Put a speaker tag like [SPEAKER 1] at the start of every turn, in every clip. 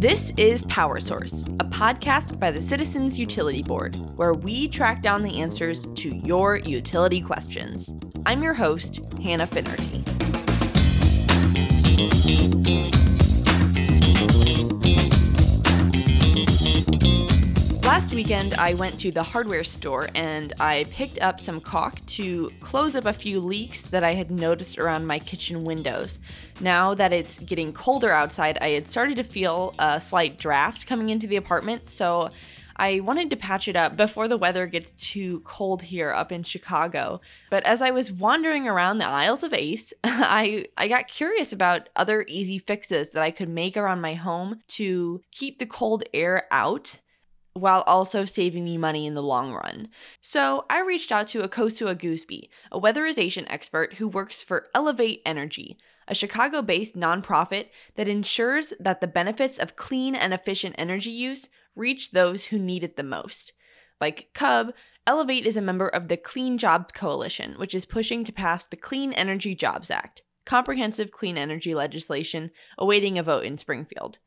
[SPEAKER 1] This is Power Source, a podcast by the Citizens Utility Board, where we track down the answers to your utility questions. I'm your host, Hannah Finnerty. Last weekend, I went to the hardware store and I picked up some caulk to close up a few leaks that I had noticed around my kitchen windows. Now that it's getting colder outside, I had started to feel a slight draft coming into the apartment, so I wanted to patch it up before the weather gets too cold here up in Chicago. But as I was wandering around the aisles of Ace, I, I got curious about other easy fixes that I could make around my home to keep the cold air out while also saving me money in the long run. So I reached out to Akosua Gooseby, a weatherization expert who works for Elevate Energy, a Chicago based nonprofit that ensures that the benefits of clean and efficient energy use reach those who need it the most. Like CUB, Elevate is a member of the Clean Jobs Coalition, which is pushing to pass the Clean Energy Jobs Act, comprehensive clean energy legislation awaiting a vote in Springfield.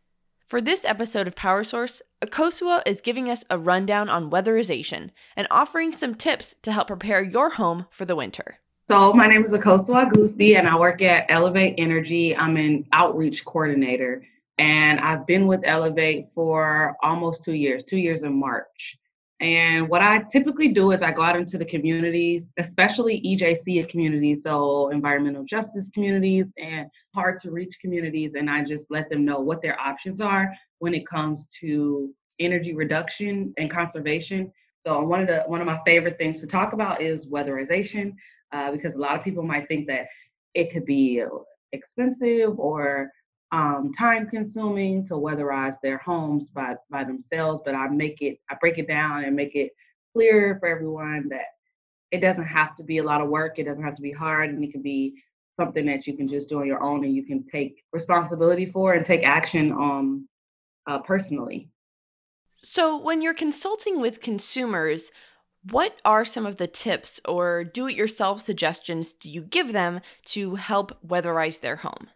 [SPEAKER 1] For this episode of Power Source, Akosua is giving us a rundown on weatherization and offering some tips to help prepare your home for the winter.
[SPEAKER 2] So, my name is Akosua Gooseby, and I work at Elevate Energy. I'm an outreach coordinator, and I've been with Elevate for almost two years, two years in March. And what I typically do is I go out into the communities, especially EJC communities, so environmental justice communities and hard to reach communities, and I just let them know what their options are when it comes to energy reduction and conservation. So one of the one of my favorite things to talk about is weatherization, uh, because a lot of people might think that it could be expensive or um, time consuming to weatherize their homes by, by themselves, but I make it, I break it down and make it clear for everyone that it doesn't have to be a lot of work. It doesn't have to be hard and it can be something that you can just do on your own and you can take responsibility for and take action on uh, personally.
[SPEAKER 1] So, when you're consulting with consumers, what are some of the tips or do it yourself suggestions do you give them to help weatherize their home?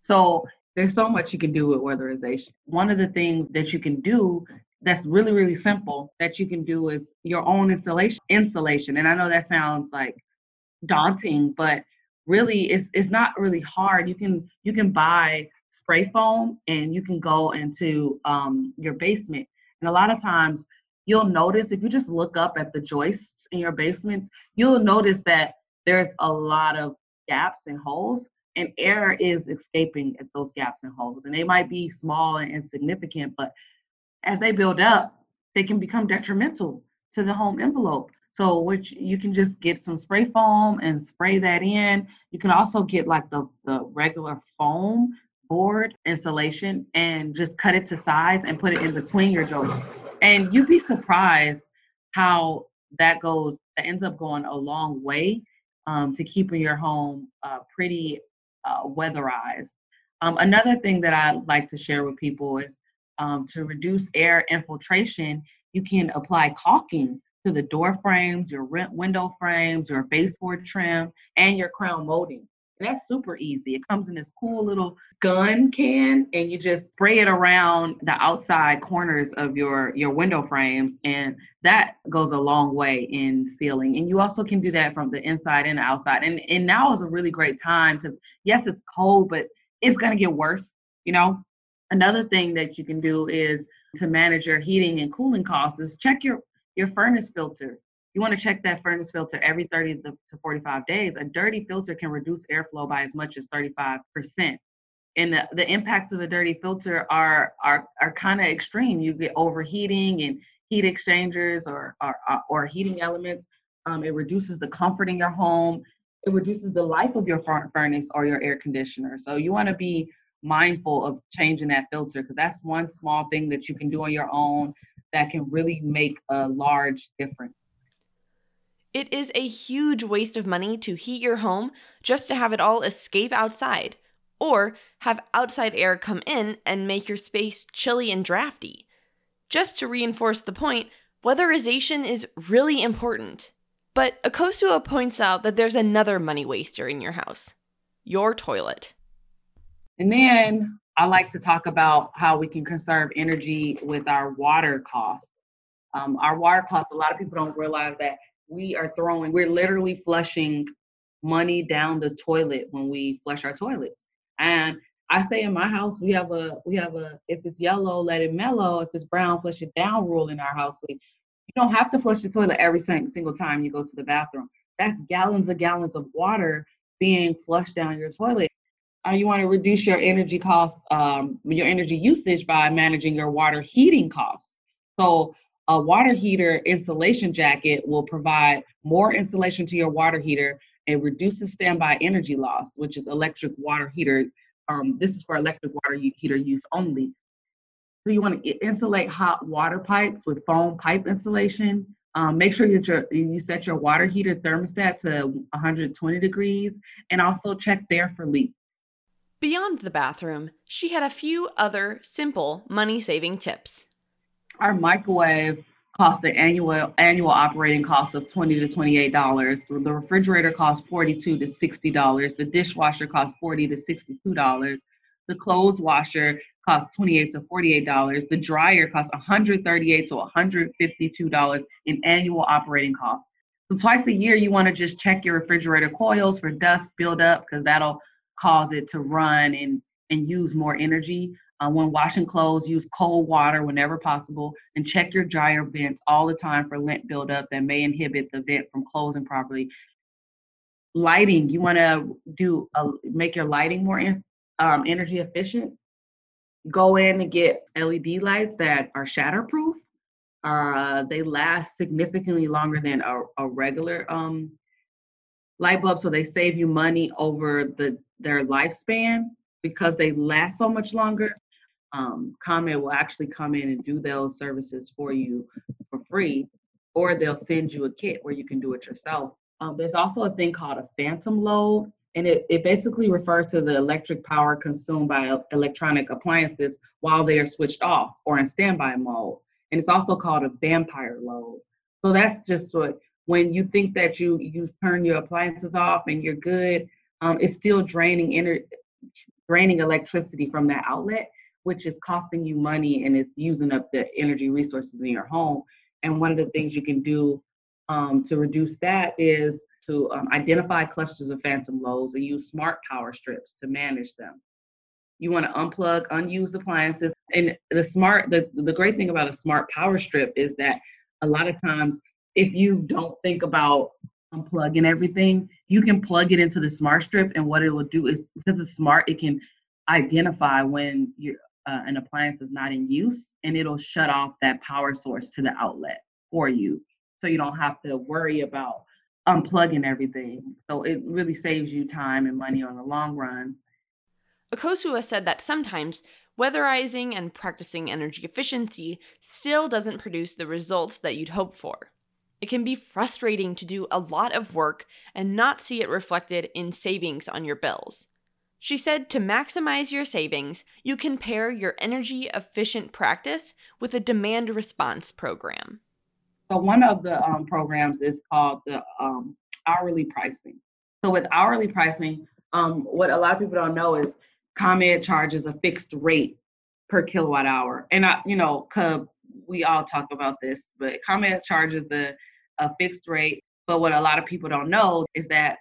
[SPEAKER 2] So there's so much you can do with weatherization. One of the things that you can do that's really, really simple that you can do is your own installation installation. And I know that sounds like daunting, but really it's it's not really hard. You can you can buy spray foam and you can go into um, your basement. And a lot of times you'll notice if you just look up at the joists in your basements, you'll notice that there's a lot of gaps and holes and air is escaping at those gaps and holes. And they might be small and insignificant, but as they build up, they can become detrimental to the home envelope. So, which you can just get some spray foam and spray that in. You can also get like the, the regular foam board insulation and just cut it to size and put it in between your joists. And you'd be surprised how that goes, that ends up going a long way um, to keeping your home uh, pretty uh, weatherized. Um, another thing that I like to share with people is um, to reduce air infiltration, you can apply caulking to the door frames, your window frames, your baseboard trim, and your crown molding. And that's super easy. It comes in this cool little gun can, and you just spray it around the outside corners of your your window frames, and that goes a long way in sealing. And you also can do that from the inside and the outside. And and now is a really great time because yes, it's cold, but it's gonna get worse. You know. Another thing that you can do is to manage your heating and cooling costs is check your your furnace filter you want to check that furnace filter every 30 to 45 days. A dirty filter can reduce airflow by as much as 35%. And the, the impacts of a dirty filter are are are kind of extreme. You get overheating and heat exchangers or or, or heating elements. Um, it reduces the comfort in your home. It reduces the life of your furnace or your air conditioner. So you want to be mindful of changing that filter because that's one small thing that you can do on your own that can really make a large difference.
[SPEAKER 1] It is a huge waste of money to heat your home just to have it all escape outside, or have outside air come in and make your space chilly and drafty. Just to reinforce the point, weatherization is really important. But Akosua points out that there's another money waster in your house your toilet.
[SPEAKER 2] And then I like to talk about how we can conserve energy with our water costs. Um, our water costs, a lot of people don't realize that we are throwing, we're literally flushing money down the toilet when we flush our toilets. And I say in my house, we have a, we have a, if it's yellow, let it mellow. If it's brown, flush it down rule in our house. You don't have to flush the toilet every single time you go to the bathroom. That's gallons and gallons of water being flushed down your toilet. Uh, you want to reduce your energy costs, um, your energy usage by managing your water heating costs. So a water heater insulation jacket will provide more insulation to your water heater and reduces standby energy loss, which is electric water heater. Um, this is for electric water heater use only. So you want to insulate hot water pipes with foam pipe insulation. Um, make sure that your, you set your water heater thermostat to 120 degrees and also check there for leaks.
[SPEAKER 1] Beyond the bathroom, she had a few other simple money saving tips.
[SPEAKER 2] Our microwave costs the annual annual operating cost of 20 to 28 dollars. The refrigerator costs 42 to 60 dollars. The dishwasher costs 40 to 62 dollars. The clothes washer costs 28 to 48 dollars. The dryer costs 138 to 152 dollars in annual operating costs. So twice a year, you want to just check your refrigerator coils for dust buildup because that'll cause it to run and and use more energy. Uh, when washing clothes, use cold water whenever possible and check your dryer vents all the time for lint buildup that may inhibit the vent from closing properly. Lighting, you want to do a, make your lighting more in, um, energy efficient. Go in and get LED lights that are shatterproof. Uh, they last significantly longer than a, a regular um, light bulb, so they save you money over the their lifespan because they last so much longer um, will actually come in and do those services for you for free, or they'll send you a kit where you can do it yourself. Um, there's also a thing called a phantom load, and it, it basically refers to the electric power consumed by electronic appliances while they are switched off or in standby mode. And it's also called a vampire load. So that's just what when you think that you you turn your appliances off and you're good, um, it's still draining ener- draining electricity from that outlet which is costing you money and it's using up the energy resources in your home. And one of the things you can do um, to reduce that is to um, identify clusters of phantom loads and use smart power strips to manage them. You want to unplug unused appliances. And the smart, the, the great thing about a smart power strip is that a lot of times, if you don't think about unplugging everything, you can plug it into the smart strip. And what it will do is because it's smart, it can identify when you're uh, an appliance is not in use and it'll shut off that power source to the outlet for you so you don't have to worry about unplugging everything so it really saves you time and money on the long run
[SPEAKER 1] Akosua said that sometimes weatherizing and practicing energy efficiency still doesn't produce the results that you'd hope for. It can be frustrating to do a lot of work and not see it reflected in savings on your bills. She said to maximize your savings, you can pair your energy efficient practice with a demand response program.
[SPEAKER 2] So, one of the um, programs is called the um, hourly pricing. So, with hourly pricing, um, what a lot of people don't know is ComEd charges a fixed rate per kilowatt hour. And I, you know, we all talk about this, but ComEd charges a, a fixed rate. But what a lot of people don't know is that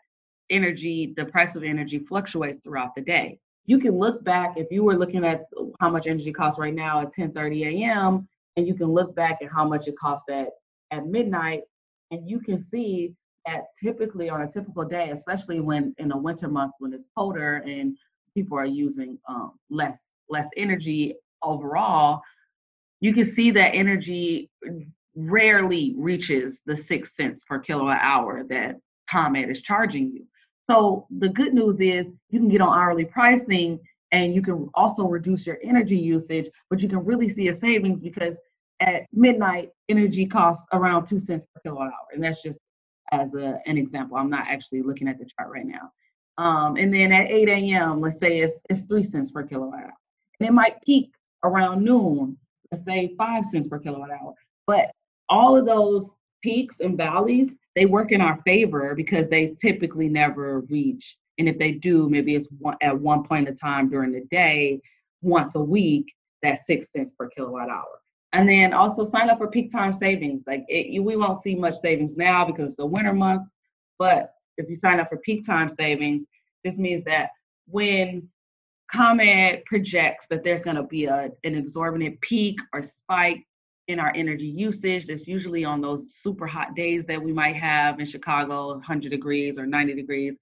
[SPEAKER 2] energy, the price of energy fluctuates throughout the day. You can look back if you were looking at how much energy costs right now at 10:30 a.m. and you can look back at how much it costs at at midnight and you can see that typically on a typical day, especially when in a winter month when it's colder and people are using um, less less energy overall, you can see that energy rarely reaches the six cents per kilowatt hour that ComEd is charging you. So the good news is you can get on hourly pricing and you can also reduce your energy usage, but you can really see a savings because at midnight, energy costs around two cents per kilowatt hour. And that's just as a, an example. I'm not actually looking at the chart right now. Um, and then at 8 a.m., let's say it's, it's three cents per kilowatt hour. And it might peak around noon, let's say five cents per kilowatt hour. But all of those peaks and valleys they work in our favor because they typically never reach. And if they do, maybe it's one, at one point in time during the day once a week, that's six cents per kilowatt hour. And then also sign up for peak time savings. Like it, we won't see much savings now because it's the winter month, but if you sign up for peak time savings, this means that when ComEd projects that there's going to be a, an exorbitant peak or spike in our energy usage, that's usually on those super hot days that we might have in Chicago, 100 degrees or 90 degrees.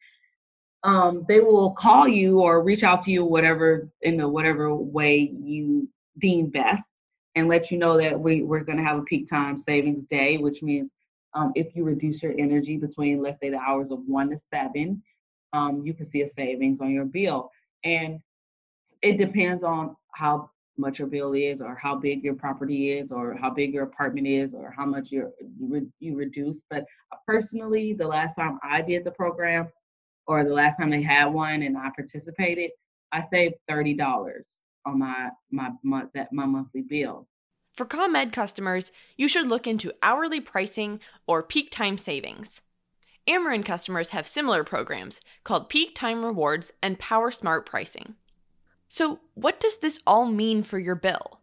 [SPEAKER 2] Um, they will call you or reach out to you, whatever in the whatever way you deem best, and let you know that we, we're going to have a peak time savings day, which means um, if you reduce your energy between, let's say, the hours of one to seven, um, you can see a savings on your bill. And it depends on how much your bill is, or how big your property is, or how big your apartment is, or how much you you reduce. But personally, the last time I did the program, or the last time they had one and I participated, I saved thirty dollars on my my month that my monthly bill.
[SPEAKER 1] For ComEd customers, you should look into hourly pricing or peak time savings. Ameren customers have similar programs called Peak Time Rewards and Power Smart Pricing. So, what does this all mean for your bill?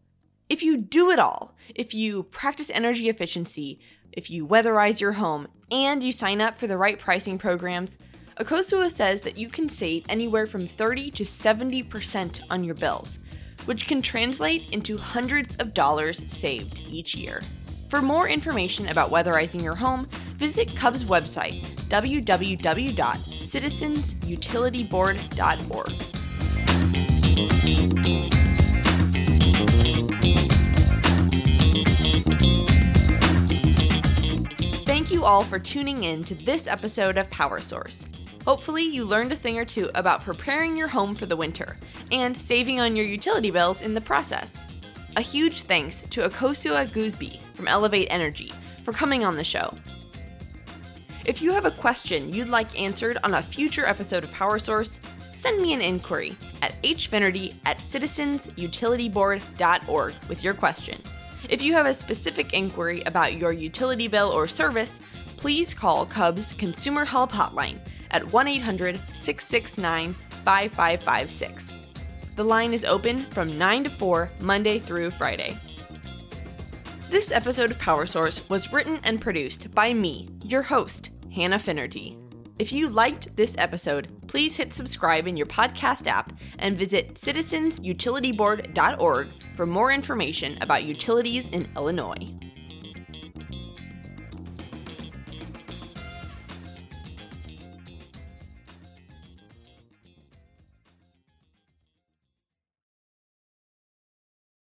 [SPEAKER 1] If you do it all, if you practice energy efficiency, if you weatherize your home, and you sign up for the right pricing programs, Akosua says that you can save anywhere from 30 to 70% on your bills, which can translate into hundreds of dollars saved each year. For more information about weatherizing your home, visit CUB's website, www.citizensutilityboard.org. Thank you all for tuning in to this episode of Power Source. Hopefully, you learned a thing or two about preparing your home for the winter and saving on your utility bills in the process. A huge thanks to Akosua Gooseby from Elevate Energy for coming on the show. If you have a question you'd like answered on a future episode of Power Source, send me an inquiry at hfinnerty at citizensutilityboard.org with your question. If you have a specific inquiry about your utility bill or service, please call CUB's Consumer Help Hotline at 1 800 669 5556. The line is open from 9 to 4, Monday through Friday. This episode of Power Source was written and produced by me, your host, Hannah Finnerty. If you liked this episode, please hit subscribe in your podcast app and visit citizensutilityboard.org for more information about utilities in Illinois.